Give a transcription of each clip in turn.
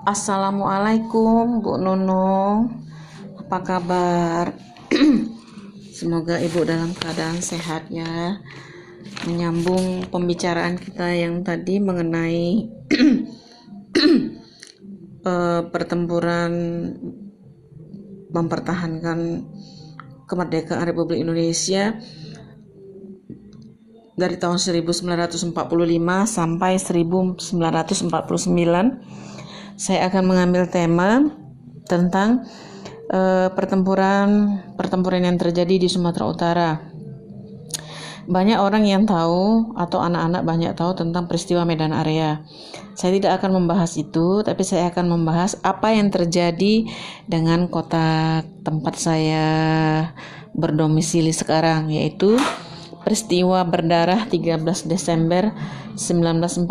Assalamualaikum Bu Nunung. Apa kabar? Semoga Ibu dalam keadaan sehat ya. Menyambung pembicaraan kita yang tadi mengenai uh, pertempuran mempertahankan kemerdekaan Republik Indonesia dari tahun 1945 sampai 1949 saya akan mengambil tema tentang uh, pertempuran pertempuran yang terjadi di Sumatera Utara. Banyak orang yang tahu atau anak-anak banyak tahu tentang peristiwa Medan Area. Saya tidak akan membahas itu, tapi saya akan membahas apa yang terjadi dengan kota tempat saya berdomisili sekarang, yaitu peristiwa berdarah 13 Desember 1945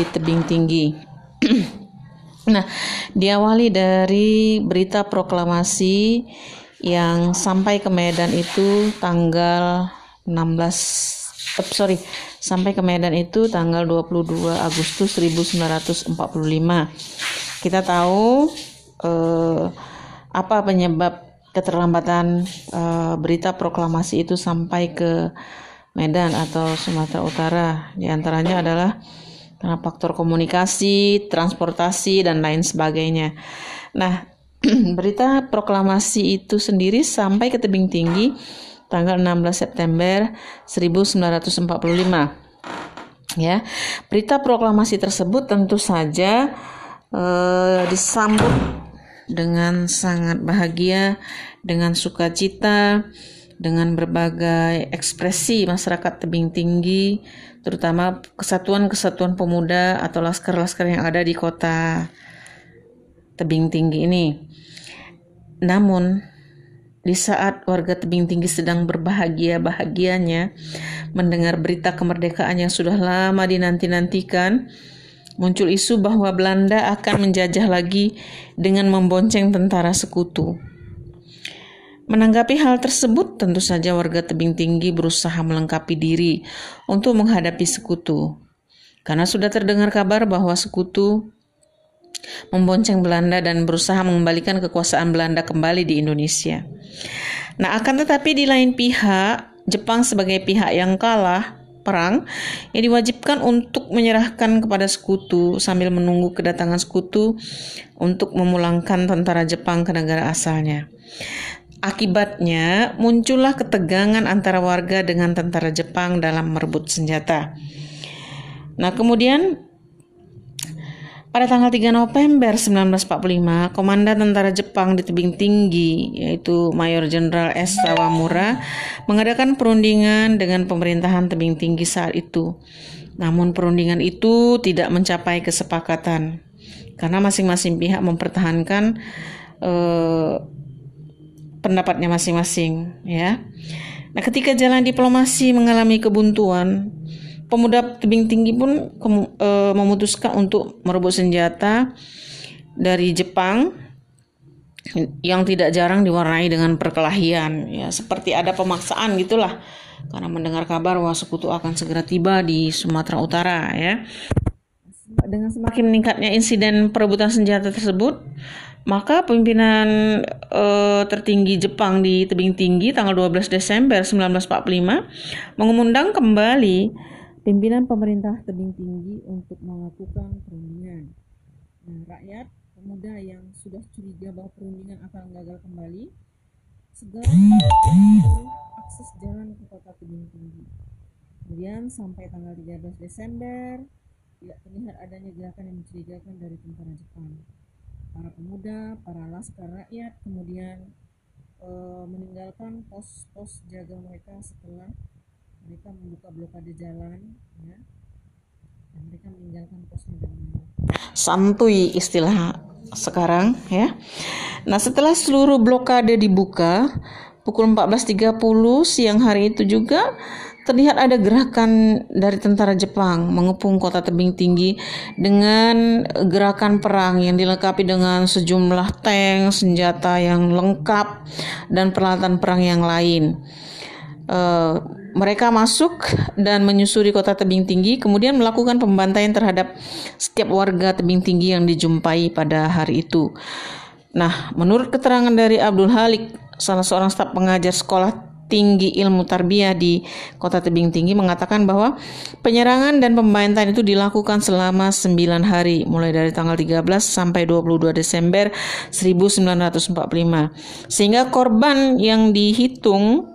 di Tebing Tinggi. nah, diawali dari berita proklamasi yang sampai ke Medan itu tanggal 16 eh, sorry sampai ke Medan itu tanggal 22 Agustus 1945 kita tahu eh, apa penyebab keterlambatan uh, berita proklamasi itu sampai ke Medan atau Sumatera Utara. Di antaranya adalah karena faktor komunikasi, transportasi dan lain sebagainya. Nah, berita proklamasi itu sendiri sampai ke tebing tinggi tanggal 16 September 1945. Ya, berita proklamasi tersebut tentu saja uh, disambut dengan sangat bahagia, dengan sukacita, dengan berbagai ekspresi masyarakat tebing tinggi, terutama kesatuan-kesatuan pemuda atau laskar-laskar yang ada di kota tebing tinggi ini. Namun, di saat warga tebing tinggi sedang berbahagia-bahagianya mendengar berita kemerdekaan yang sudah lama dinanti-nantikan, muncul isu bahwa Belanda akan menjajah lagi dengan membonceng tentara sekutu. Menanggapi hal tersebut, tentu saja warga tebing tinggi berusaha melengkapi diri untuk menghadapi sekutu. Karena sudah terdengar kabar bahwa sekutu membonceng Belanda dan berusaha mengembalikan kekuasaan Belanda kembali di Indonesia. Nah, akan tetapi di lain pihak, Jepang sebagai pihak yang kalah perang yang diwajibkan untuk menyerahkan kepada sekutu sambil menunggu kedatangan sekutu untuk memulangkan tentara Jepang ke negara asalnya. Akibatnya muncullah ketegangan antara warga dengan tentara Jepang dalam merebut senjata. Nah, kemudian pada tanggal 3 November 1945, Komandan Tentara Jepang di tebing tinggi, yaitu Mayor Jenderal S. Sawamura, mengadakan perundingan dengan pemerintahan tebing tinggi saat itu. Namun perundingan itu tidak mencapai kesepakatan karena masing-masing pihak mempertahankan eh, pendapatnya masing-masing, ya. Nah, ketika jalan diplomasi mengalami kebuntuan, pemuda tebing tinggi pun e, memutuskan untuk merebut senjata dari Jepang yang tidak jarang diwarnai dengan perkelahian ya seperti ada pemaksaan gitulah karena mendengar kabar bahwa sekutu akan segera tiba di Sumatera Utara ya dengan semakin meningkatnya insiden perebutan senjata tersebut maka pimpinan e, tertinggi Jepang di tebing tinggi tanggal 12 Desember 1945 mengundang kembali pimpinan pemerintah tebing tinggi untuk melakukan perundingan. Nah, rakyat pemuda yang sudah curiga bahwa perundingan akan gagal kembali segera akses jalan ke kota tebing tinggi. Kemudian sampai tanggal 13 Desember tidak terlihat adanya gerakan yang mencurigakan dari tentara Jepang. Para pemuda, para laskar rakyat kemudian e, meninggalkan pos-pos jaga mereka setelah mereka membuka blokade jalan ya dan mereka meninggalkan posnya dengan santuy istilah sekarang ya. Nah, setelah seluruh blokade dibuka pukul 14.30 siang hari itu juga terlihat ada gerakan dari tentara Jepang mengepung kota tebing tinggi dengan gerakan perang yang dilengkapi dengan sejumlah tank, senjata yang lengkap dan peralatan perang yang lain. Uh, mereka masuk dan menyusuri kota tebing tinggi, kemudian melakukan pembantaian terhadap setiap warga tebing tinggi yang dijumpai pada hari itu. Nah, menurut keterangan dari Abdul Halik, salah seorang staf pengajar sekolah tinggi ilmu tarbiyah di kota tebing tinggi mengatakan bahwa penyerangan dan pembantaian itu dilakukan selama 9 hari mulai dari tanggal 13 sampai 22 Desember 1945 sehingga korban yang dihitung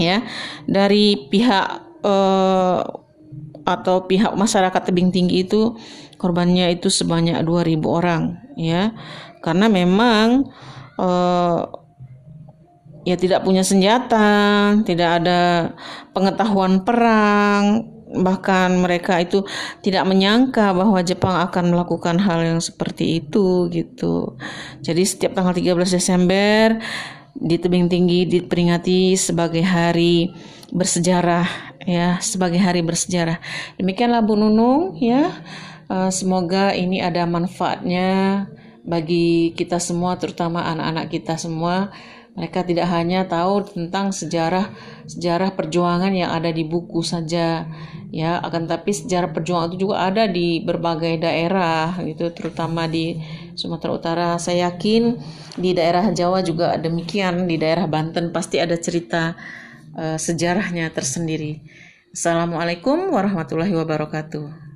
ya dari pihak eh, atau pihak masyarakat tebing tinggi itu korbannya itu sebanyak 2000 orang ya karena memang eh, ya tidak punya senjata, tidak ada pengetahuan perang, bahkan mereka itu tidak menyangka bahwa Jepang akan melakukan hal yang seperti itu gitu. Jadi setiap tanggal 13 Desember di tebing tinggi diperingati sebagai hari bersejarah ya sebagai hari bersejarah. Demikianlah Bu Nunung ya. Uh, semoga ini ada manfaatnya bagi kita semua terutama anak-anak kita semua mereka tidak hanya tahu tentang sejarah sejarah perjuangan yang ada di buku saja ya akan tapi sejarah perjuangan itu juga ada di berbagai daerah gitu terutama di Sumatera Utara. Saya yakin di daerah Jawa juga demikian di daerah Banten pasti ada cerita uh, sejarahnya tersendiri. Assalamualaikum warahmatullahi wabarakatuh